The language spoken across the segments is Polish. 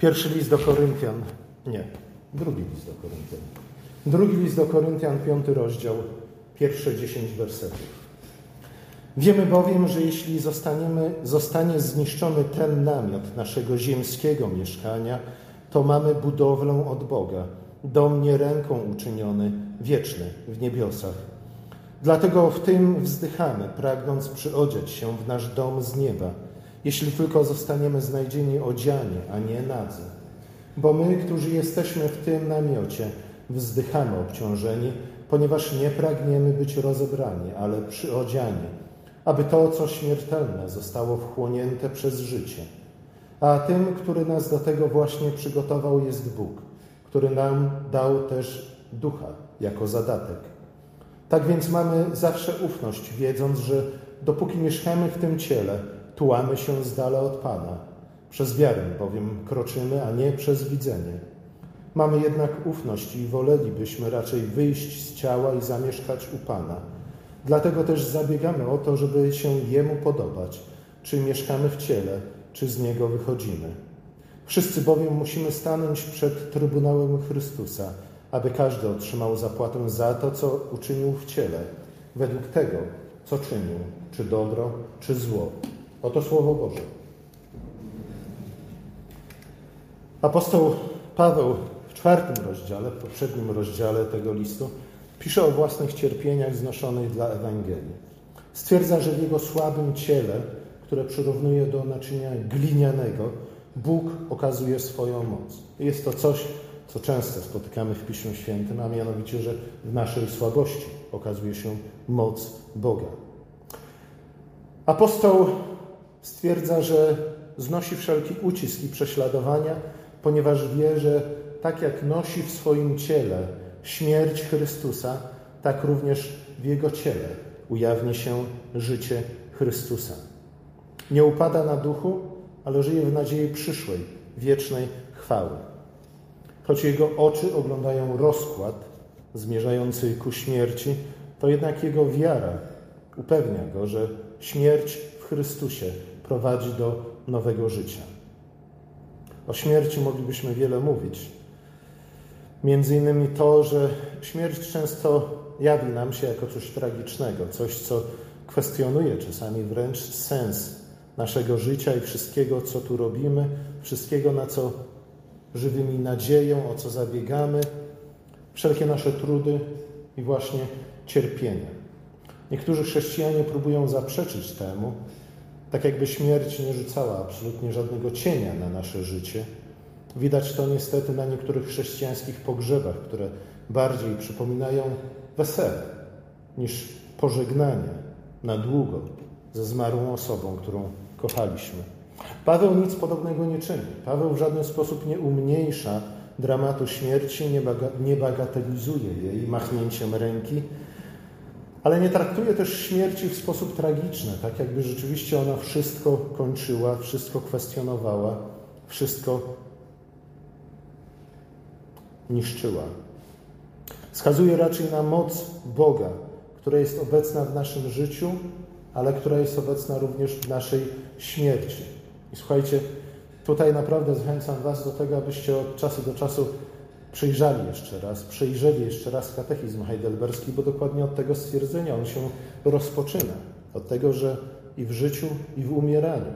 Pierwszy list do Koryntian, nie, drugi list do Koryntian. Drugi list do Koryntian, piąty rozdział, pierwsze dziesięć wersetów. Wiemy bowiem, że jeśli zostaniemy, zostanie zniszczony ten namiot naszego ziemskiego mieszkania, to mamy budowlę od Boga, dom nie ręką uczyniony, wieczny w niebiosach. Dlatego w tym wzdychamy, pragnąc przyodziać się w nasz dom z nieba, jeśli tylko zostaniemy znajdzieni odziani, a nie nadzy. Bo my, którzy jesteśmy w tym namiocie, wzdychamy obciążeni, ponieważ nie pragniemy być rozebrani, ale przyodziani, aby to, co śmiertelne, zostało wchłonięte przez życie. A tym, który nas do tego właśnie przygotował, jest Bóg, który nam dał też ducha jako zadatek. Tak więc mamy zawsze ufność, wiedząc, że dopóki mieszkamy w tym ciele, tułamy się z dala od Pana. Przez wiarę bowiem kroczymy, a nie przez widzenie. Mamy jednak ufność i wolelibyśmy raczej wyjść z ciała i zamieszkać u Pana. Dlatego też zabiegamy o to, żeby się Jemu podobać, czy mieszkamy w ciele, czy z Niego wychodzimy. Wszyscy bowiem musimy stanąć przed Trybunałem Chrystusa, aby każdy otrzymał zapłatę za to, co uczynił w ciele, według tego, co czynił, czy dobro, czy zło. Oto Słowo Boże. Apostoł Paweł w czwartym rozdziale, w poprzednim rozdziale tego listu, pisze o własnych cierpieniach znoszonych dla Ewangelii. Stwierdza, że w jego słabym ciele, które przyrównuje do naczynia glinianego, Bóg okazuje swoją moc. Jest to coś, co często spotykamy w Piśmie Świętym, a mianowicie, że w naszej słabości okazuje się moc Boga. Apostoł stwierdza, że znosi wszelki ucisk i prześladowania, ponieważ wie, że tak jak nosi w swoim ciele śmierć Chrystusa, tak również w jego ciele ujawni się życie Chrystusa. Nie upada na duchu, ale żyje w nadziei przyszłej, wiecznej chwały. Choć jego oczy oglądają rozkład zmierzający ku śmierci, to jednak jego wiara upewnia go, że śmierć w Chrystusie prowadzi do nowego życia. O śmierci moglibyśmy wiele mówić. Między innymi to, że śmierć często jawi nam się jako coś tragicznego, coś, co kwestionuje czasami wręcz sens naszego życia i wszystkiego, co tu robimy, wszystkiego, na co żywymi nadzieją, o co zabiegamy, wszelkie nasze trudy i właśnie cierpienia. Niektórzy chrześcijanie próbują zaprzeczyć temu, tak jakby śmierć nie rzucała absolutnie żadnego cienia na nasze życie. Widać to niestety na niektórych chrześcijańskich pogrzebach, które bardziej przypominają wesele niż pożegnanie na długo ze zmarłą osobą, którą kochaliśmy. Paweł nic podobnego nie czyni. Paweł w żaden sposób nie umniejsza dramatu śmierci, nie bagatelizuje jej machnięciem ręki, ale nie traktuje też śmierci w sposób tragiczny, tak jakby rzeczywiście ona wszystko kończyła, wszystko kwestionowała, wszystko niszczyła. Wskazuje raczej na moc Boga, która jest obecna w naszym życiu, ale która jest obecna również w naszej śmierci. I słuchajcie, tutaj naprawdę zachęcam Was do tego, abyście od czasu do czasu przejrzeli jeszcze raz, przejrzeli jeszcze raz katechizm heidelberski, bo dokładnie od tego stwierdzenia on się rozpoczyna. Od tego, że i w życiu, i w umieraniu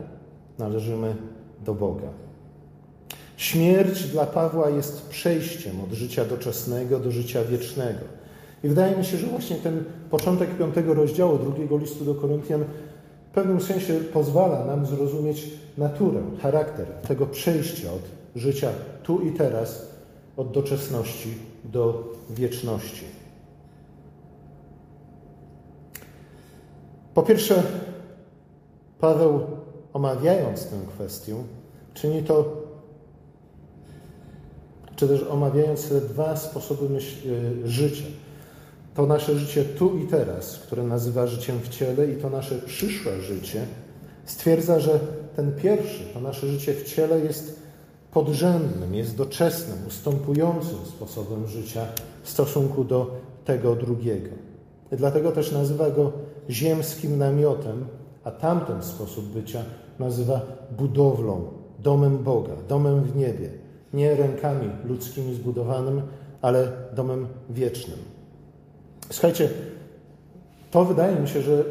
należymy do Boga. Śmierć dla Pawła jest przejściem od życia doczesnego do życia wiecznego. I wydaje mi się, że właśnie ten początek piątego rozdziału drugiego listu do Koryntian w pewnym sensie pozwala nam zrozumieć naturę, charakter tego przejścia od życia tu i teraz, od doczesności do wieczności. Po pierwsze, Paweł, omawiając tę kwestię, czyni to, czy też omawiając te dwa sposoby myśl, y, życia to nasze życie tu i teraz, które nazywa życiem w ciele, i to nasze przyszłe życie, stwierdza, że ten pierwszy, to nasze życie w ciele jest podrzędnym, jest doczesnym, ustępującym sposobem życia w stosunku do tego drugiego. Dlatego też nazywa go ziemskim namiotem, a tamten sposób bycia nazywa budowlą domem Boga, domem w niebie, nie rękami ludzkimi zbudowanym, ale domem wiecznym. Słuchajcie, to wydaje mi się, że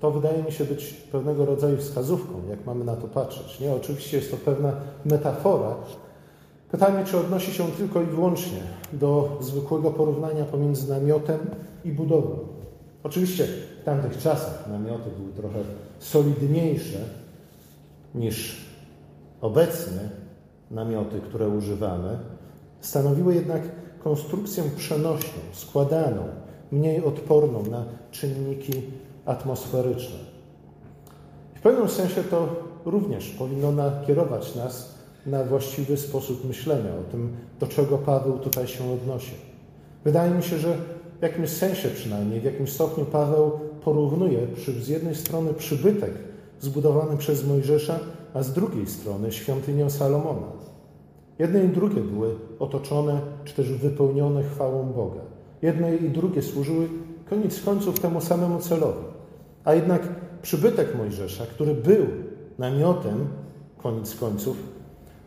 to wydaje mi się być pewnego rodzaju wskazówką, jak mamy na to patrzeć. Nie, oczywiście jest to pewna metafora. Pytanie, czy odnosi się tylko i wyłącznie do zwykłego porównania pomiędzy namiotem i budową. Oczywiście w tamtych czasach namioty były trochę solidniejsze niż obecnie namioty, które używamy. Stanowiły jednak konstrukcję przenośną, składaną, mniej odporną na czynniki atmosferyczne. W pewnym sensie to również powinno nakierować nas na właściwy sposób myślenia o tym, do czego Paweł tutaj się odnosi. Wydaje mi się, że w jakimś sensie przynajmniej, w jakimś stopniu Paweł porównuje przy, z jednej strony przybytek zbudowany przez Mojżesza, a z drugiej strony świątynię Salomona. Jedne i drugie były otoczone, czy też wypełnione chwałą Boga. Jedne i drugie służyły koniec końców temu samemu celowi. A jednak przybytek Mojżesza, który był namiotem, koniec końców,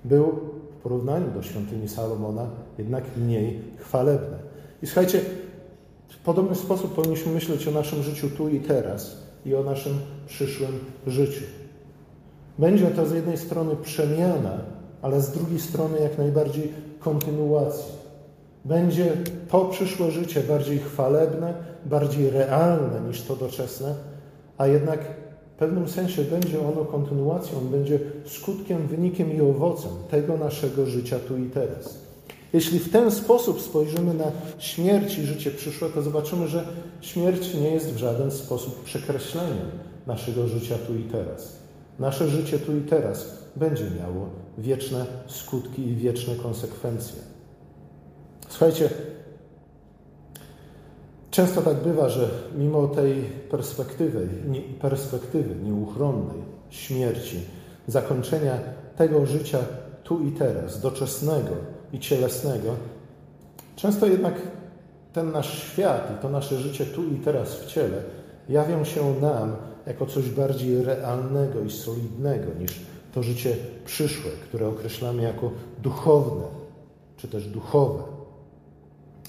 był w porównaniu do świątyni Salomona jednak mniej chwalebny. I słuchajcie, w podobny sposób powinniśmy myśleć o naszym życiu tu i teraz i o naszym przyszłym życiu. Będzie to z jednej strony przemiana, ale z drugiej strony jak najbardziej kontynuacja. Będzie to przyszłe życie bardziej chwalebne, bardziej realne niż to doczesne, a jednak w pewnym sensie będzie ono kontynuacją, będzie skutkiem, wynikiem i owocem tego naszego życia tu i teraz. Jeśli w ten sposób spojrzymy na śmierć i życie przyszłe, to zobaczymy, że śmierć nie jest w żaden sposób przekreśleniem naszego życia tu i teraz. Nasze życie tu i teraz będzie miało wieczne skutki i wieczne konsekwencje. Słuchajcie, często tak bywa, że mimo tej perspektywy, perspektywy nieuchronnej śmierci, zakończenia tego życia tu i teraz, doczesnego i cielesnego, często jednak ten nasz świat i to nasze życie tu i teraz w ciele jawią się nam jako coś bardziej realnego i solidnego niż to życie przyszłe, które określamy jako duchowne czy też duchowe.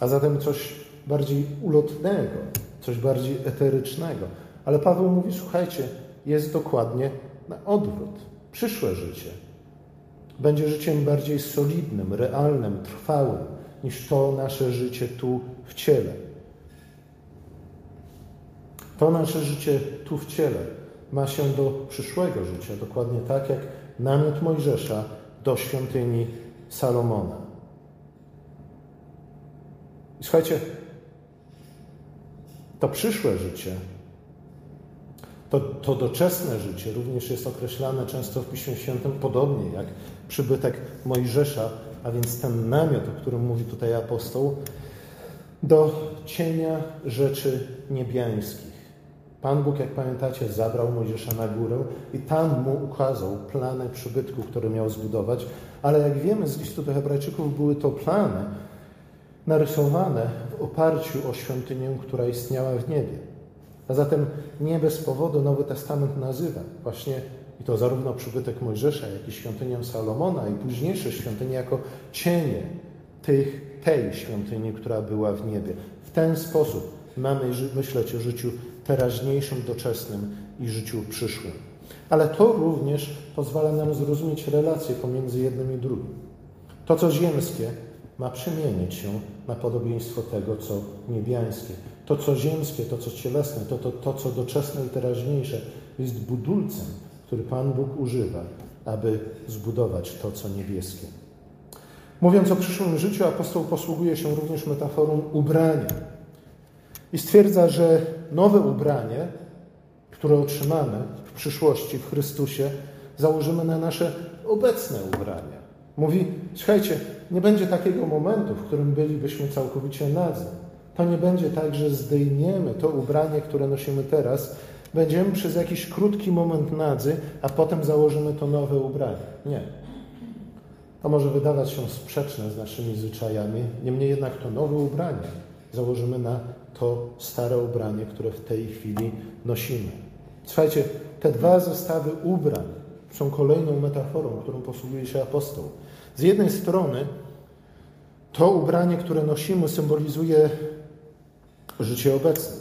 A zatem coś bardziej ulotnego, coś bardziej eterycznego. Ale Paweł mówi: Słuchajcie, jest dokładnie na odwrót. Przyszłe życie będzie życiem bardziej solidnym, realnym, trwałym niż to nasze życie tu w ciele. To nasze życie tu w ciele ma się do przyszłego życia, dokładnie tak jak namiot Mojżesza do świątyni Salomona. Słuchajcie, to przyszłe życie, to, to doczesne życie również jest określane często w Piśmie Świętym podobnie jak przybytek Mojżesza, a więc ten namiot, o którym mówi tutaj apostoł, do cienia rzeczy niebiańskich. Pan Bóg, jak pamiętacie, zabrał Mojżesza na górę i tam mu ukazał plany przybytku, który miał zbudować, ale jak wiemy z listu do Hebrajczyków, były to plany narysowane w oparciu o świątynię, która istniała w niebie. A zatem nie bez powodu Nowy Testament nazywa właśnie i to zarówno przybytek Mojżesza, jak i świątynię Salomona i późniejsze świątynie jako cienie tych, tej świątyni, która była w niebie. W ten sposób mamy myśleć o życiu teraźniejszym, doczesnym i życiu przyszłym. Ale to również pozwala nam zrozumieć relacje pomiędzy jednym i drugim. To, co ziemskie, ma przemienić się na podobieństwo tego, co niebiańskie. To, co ziemskie, to, co cielesne, to, to, to co doczesne i teraźniejsze, jest budulcem, który Pan Bóg używa, aby zbudować to, co niebieskie. Mówiąc o przyszłym życiu, apostoł posługuje się również metaforą ubrania. I stwierdza, że nowe ubranie, które otrzymamy w przyszłości w Chrystusie, założymy na nasze obecne ubrania. Mówi, słuchajcie, nie będzie takiego momentu, w którym bylibyśmy całkowicie nadzy. To nie będzie tak, że zdejmiemy to ubranie, które nosimy teraz, będziemy przez jakiś krótki moment nadzy, a potem założymy to nowe ubranie. Nie. To może wydawać się sprzeczne z naszymi zwyczajami, niemniej jednak to nowe ubranie założymy na to stare ubranie, które w tej chwili nosimy. Słuchajcie, te dwa zestawy ubrań są kolejną metaforą, którą posługuje się apostoł. Z jednej strony to ubranie, które nosimy, symbolizuje życie obecne.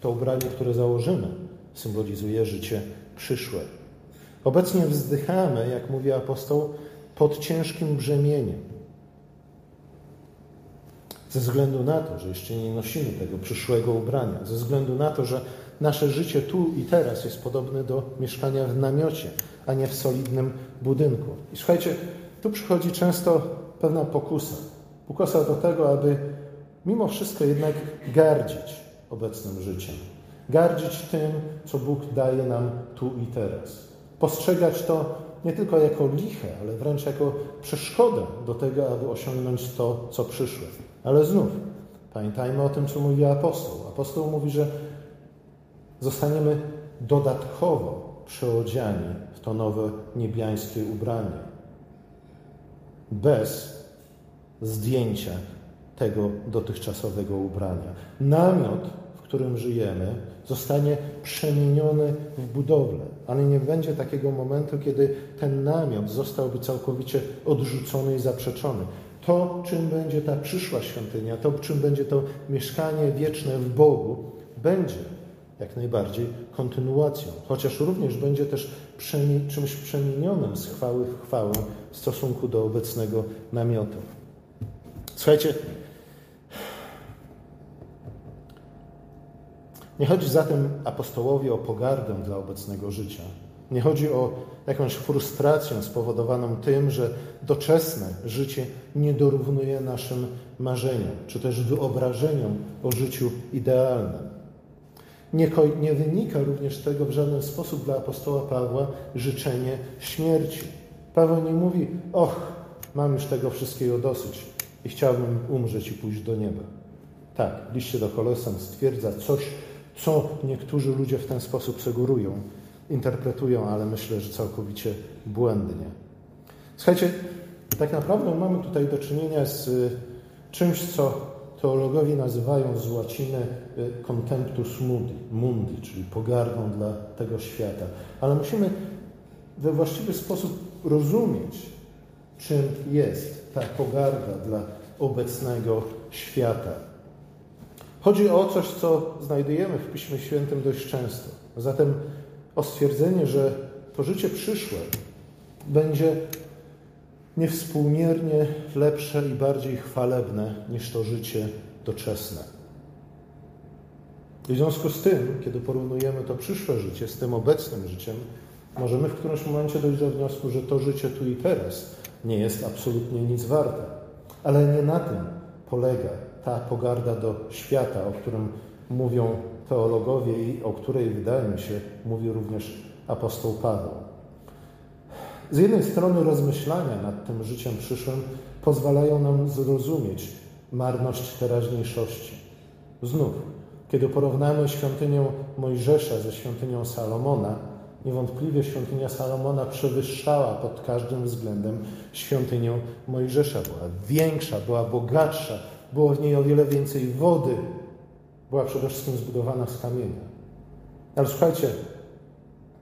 To ubranie, które założymy, symbolizuje życie przyszłe. Obecnie wzdychamy, jak mówi apostoł, pod ciężkim brzemieniem. Ze względu na to, że jeszcze nie nosimy tego przyszłego ubrania, ze względu na to, że nasze życie tu i teraz jest podobne do mieszkania w namiocie, a nie w solidnym budynku. I słuchajcie, tu przychodzi często pewna pokusa. Pokusa do tego, aby mimo wszystko jednak gardzić obecnym życiem. Gardzić tym, co Bóg daje nam tu i teraz. Postrzegać to nie tylko jako liche, ale wręcz jako przeszkodę do tego, aby osiągnąć to, co przyszłe. Ale znów, pamiętajmy o tym, co mówi apostoł. Apostoł mówi, że zostaniemy dodatkowo przeodziani w to nowe niebiańskie ubranie. Bez zdjęcia tego dotychczasowego ubrania. Namiot, w którym żyjemy, zostanie przemieniony w budowlę, ale nie będzie takiego momentu, kiedy ten namiot zostałby całkowicie odrzucony i zaprzeczony. To, czym będzie ta przyszła świątynia, to, czym będzie to mieszkanie wieczne w Bogu, będzie jak najbardziej kontynuacją, chociaż również będzie też czymś przemienionym z chwały w chwałę w stosunku do obecnego namiotu. Słuchajcie, nie chodzi zatem apostołowi o pogardę dla obecnego życia. Nie chodzi o jakąś frustrację spowodowaną tym, że doczesne życie nie dorównuje naszym marzeniom, czy też wyobrażeniom o życiu idealnym. Nie, nie wynika również tego w żaden sposób dla apostoła Pawła życzenie śmierci. Paweł nie mówi, och, mam już tego wszystkiego dosyć i chciałbym umrzeć i pójść do nieba. Tak, liście do Kolosan stwierdza coś, co niektórzy ludzie w ten sposób sugerują, interpretują, ale myślę, że całkowicie błędnie. Słuchajcie, tak naprawdę mamy tutaj do czynienia z czymś, co teologowie nazywają z łaciny y, contemptus mundi, mundi, czyli pogardą dla tego świata. Ale musimy we właściwy sposób rozumieć, czym jest ta pogarda dla obecnego świata. Chodzi o coś, co znajdujemy w Piśmie Świętym dość często. Zatem o stwierdzenie, że to życie przyszłe będzie niewspółmiernie lepsze i bardziej chwalebne niż to życie doczesne. W związku z tym, kiedy porównujemy to przyszłe życie z tym obecnym życiem, możemy w którymś momencie dojść do wniosku, że to życie tu i teraz nie jest absolutnie nic warte. Ale nie na tym polega ta pogarda do świata, o którym mówią teologowie i o której, wydaje mi się, mówi również apostoł Paweł. Z jednej strony rozmyślania nad tym życiem przyszłym pozwalają nam zrozumieć marność teraźniejszości. Znów, kiedy porównamy świątynię Mojżesza ze świątynią Salomona, niewątpliwie świątynia Salomona przewyższała pod każdym względem świątynię Mojżesza. Była większa, była bogatsza, było w niej o wiele więcej wody. Była przede wszystkim zbudowana z kamienia. Ale słuchajcie,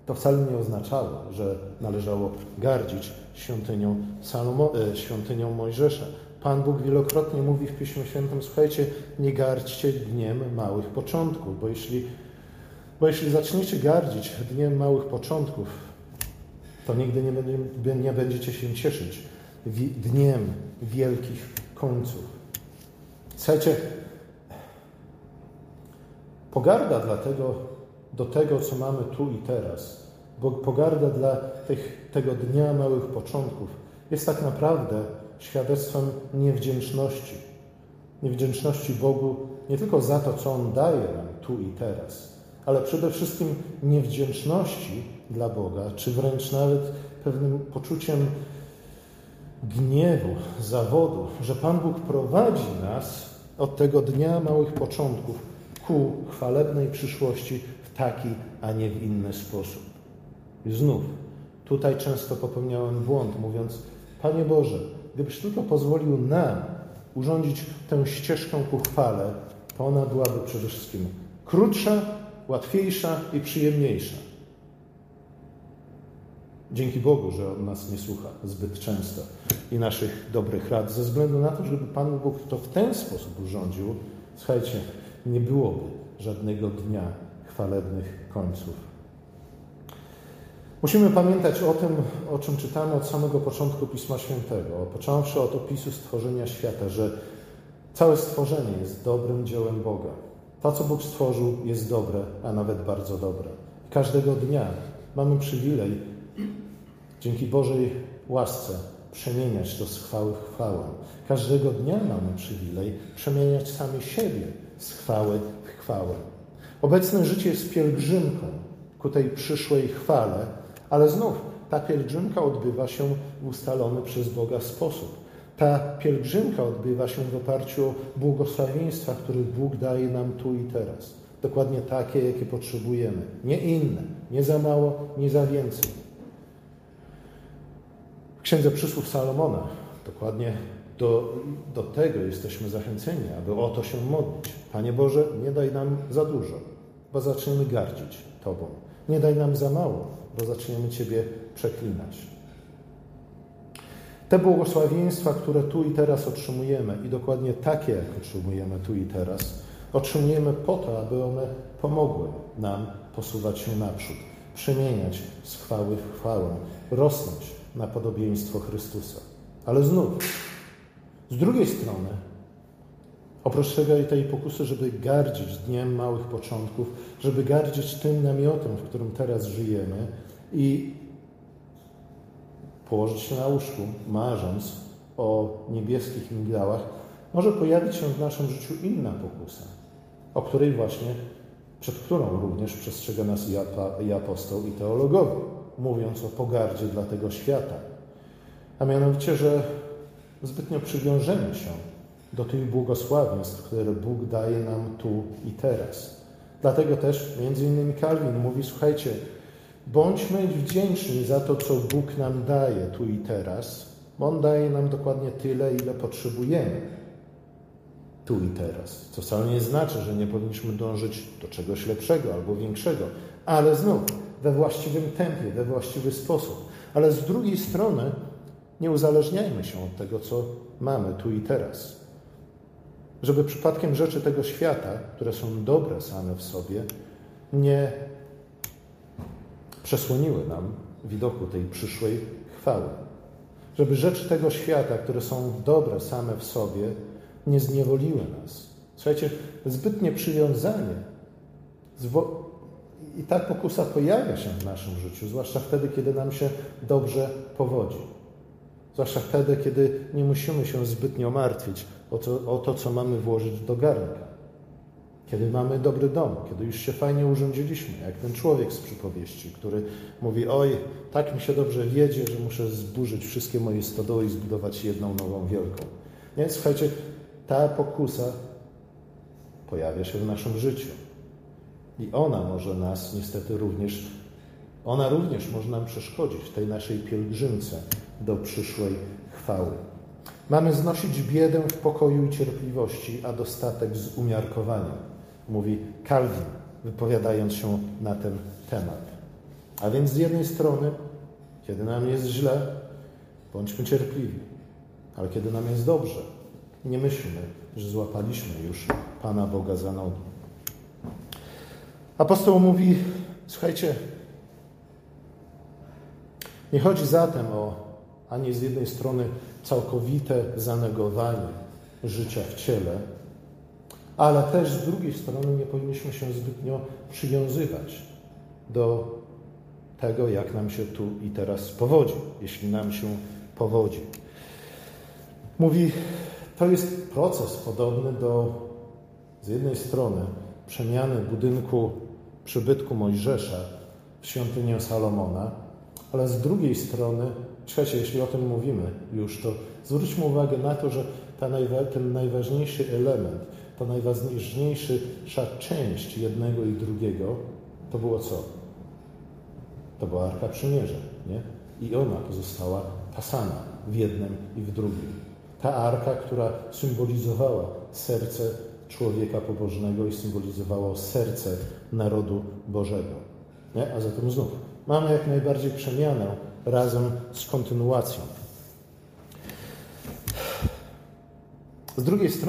to wcale nie oznaczało, że należało gardzić świątynią, Salomo, e, świątynią Mojżesza. Pan Bóg wielokrotnie mówi w Piśmie Świętym, słuchajcie, nie gardźcie dniem małych początków, bo jeśli, bo jeśli zaczniecie gardzić dniem małych początków, to nigdy nie, nie będziecie się cieszyć dniem wielkich końców. Słuchajcie, pogarda dlatego do tego, co mamy tu i teraz, bo pogarda dla tych, tego dnia małych początków jest tak naprawdę świadectwem niewdzięczności. Niewdzięczności Bogu nie tylko za to, co On daje nam tu i teraz, ale przede wszystkim niewdzięczności dla Boga, czy wręcz nawet pewnym poczuciem gniewu, zawodu, że Pan Bóg prowadzi nas od tego dnia małych początków ku chwalebnej przyszłości w taki, a nie w inny sposób. I znów, tutaj często popełniałem błąd, mówiąc: Panie Boże, gdybyś tylko pozwolił nam urządzić tę ścieżkę ku chwale, to ona byłaby przede wszystkim krótsza, łatwiejsza i przyjemniejsza. Dzięki Bogu, że On nas nie słucha zbyt często i naszych dobrych rad, ze względu na to, żeby Pan Bóg to w ten sposób urządził, słuchajcie, nie byłoby żadnego dnia chwalebnych końców. Musimy pamiętać o tym, o czym czytamy od samego początku Pisma Świętego, począwszy od opisu stworzenia świata, że całe stworzenie jest dobrym dziełem Boga. To, co Bóg stworzył, jest dobre, a nawet bardzo dobre. Każdego dnia mamy przywilej, dzięki Bożej łasce, przemieniać to z chwały w chwałę. Każdego dnia mamy przywilej przemieniać sami siebie z chwały w chwałę. Obecne życie jest pielgrzymką ku tej przyszłej chwale, ale znów ta pielgrzymka odbywa się w ustalony przez Boga sposób. Ta pielgrzymka odbywa się w oparciu o błogosławieństwa, które Bóg daje nam tu i teraz. Dokładnie takie, jakie potrzebujemy. Nie inne, nie za mało, nie za więcej. W Księdze Przysłów Salomona dokładnie do, do tego jesteśmy zachęceni, aby o to się modlić. Panie Boże, nie daj nam za dużo, bo zaczniemy gardzić Tobą. Nie daj nam za mało, bo zaczniemy Ciebie przeklinać. Te błogosławieństwa, które tu i teraz otrzymujemy, i dokładnie takie, jak otrzymujemy tu i teraz, otrzymujemy po to, aby one pomogły nam posuwać się naprzód, przemieniać z chwały w chwałę, rosnąć na podobieństwo Chrystusa. Ale znów, z drugiej strony, oprócz tego i tej pokusy, żeby gardzić dniem małych początków, żeby gardzić tym namiotem, w którym teraz żyjemy i położyć się na łóżku, marząc o niebieskich migdałach, może pojawić się w naszym życiu inna pokusa, o której właśnie, przed którą również przestrzega nas i apostoł, i teologowie, mówiąc o pogardzie dla tego świata. A mianowicie, że zbytnio przywiążemy się do tych błogosławieństw, które Bóg daje nam tu i teraz. Dlatego też między innymi Kalwin mówi, słuchajcie, bądźmy wdzięczni za to, co Bóg nam daje tu i teraz, bo On daje nam dokładnie tyle, ile potrzebujemy tu i teraz. Co wcale nie znaczy, że nie powinniśmy dążyć do czegoś lepszego albo większego, ale znów we właściwym tempie, we właściwy sposób. Ale z drugiej strony nie uzależniajmy się od tego, co mamy tu i teraz. Żeby przypadkiem rzeczy tego świata, które są dobre same w sobie, nie przesłoniły nam widoku tej przyszłej chwały. Żeby rzeczy tego świata, które są dobre same w sobie, nie zniewoliły nas. Słuchajcie, zbytnie przywiązanie i ta pokusa pojawia się w naszym życiu, zwłaszcza wtedy, kiedy nam się dobrze powodzi. Zwłaszcza wtedy, kiedy nie musimy się zbytnio martwić o to, o to, co mamy włożyć do garnka. Kiedy mamy dobry dom, kiedy już się fajnie urządziliśmy, jak ten człowiek z przypowieści, który mówi: Oj, tak mi się dobrze wiedzie, że muszę zburzyć wszystkie moje stodoły i zbudować jedną nową wielką. Nie, słuchajcie, ta pokusa pojawia się w naszym życiu. I ona może nas niestety również, ona również może nam przeszkodzić w tej naszej pielgrzymce do przyszłej chwały. Mamy znosić biedę w pokoju i cierpliwości, a dostatek z umiarkowaniem, mówi Calvin, wypowiadając się na ten temat. A więc z jednej strony, kiedy nam jest źle, bądźmy cierpliwi, ale kiedy nam jest dobrze, nie myślmy, że złapaliśmy już Pana Boga za nogi. Apostoł mówi: Słuchajcie, nie chodzi zatem o ani z jednej strony całkowite zanegowanie życia w ciele, ale też z drugiej strony nie powinniśmy się zbytnio przywiązywać do tego, jak nam się tu i teraz powodzi, jeśli nam się powodzi. Mówi, to jest proces podobny do z jednej strony przemiany budynku przybytku Mojżesza w świątynię Salomona, ale z drugiej strony Trzecie, jeśli o tym mówimy już, to zwróćmy uwagę na to, że ten najważniejszy element, ta najważniejsza część jednego i drugiego, to było co? To była Arka Przymierza, nie? I ona pozostała ta sama w jednym i w drugim. Ta arka, która symbolizowała serce człowieka pobożnego i symbolizowało serce narodu Bożego. Nie? A zatem znów mamy jak najbardziej przemianę razem z kontynuacją. Z drugiej strony,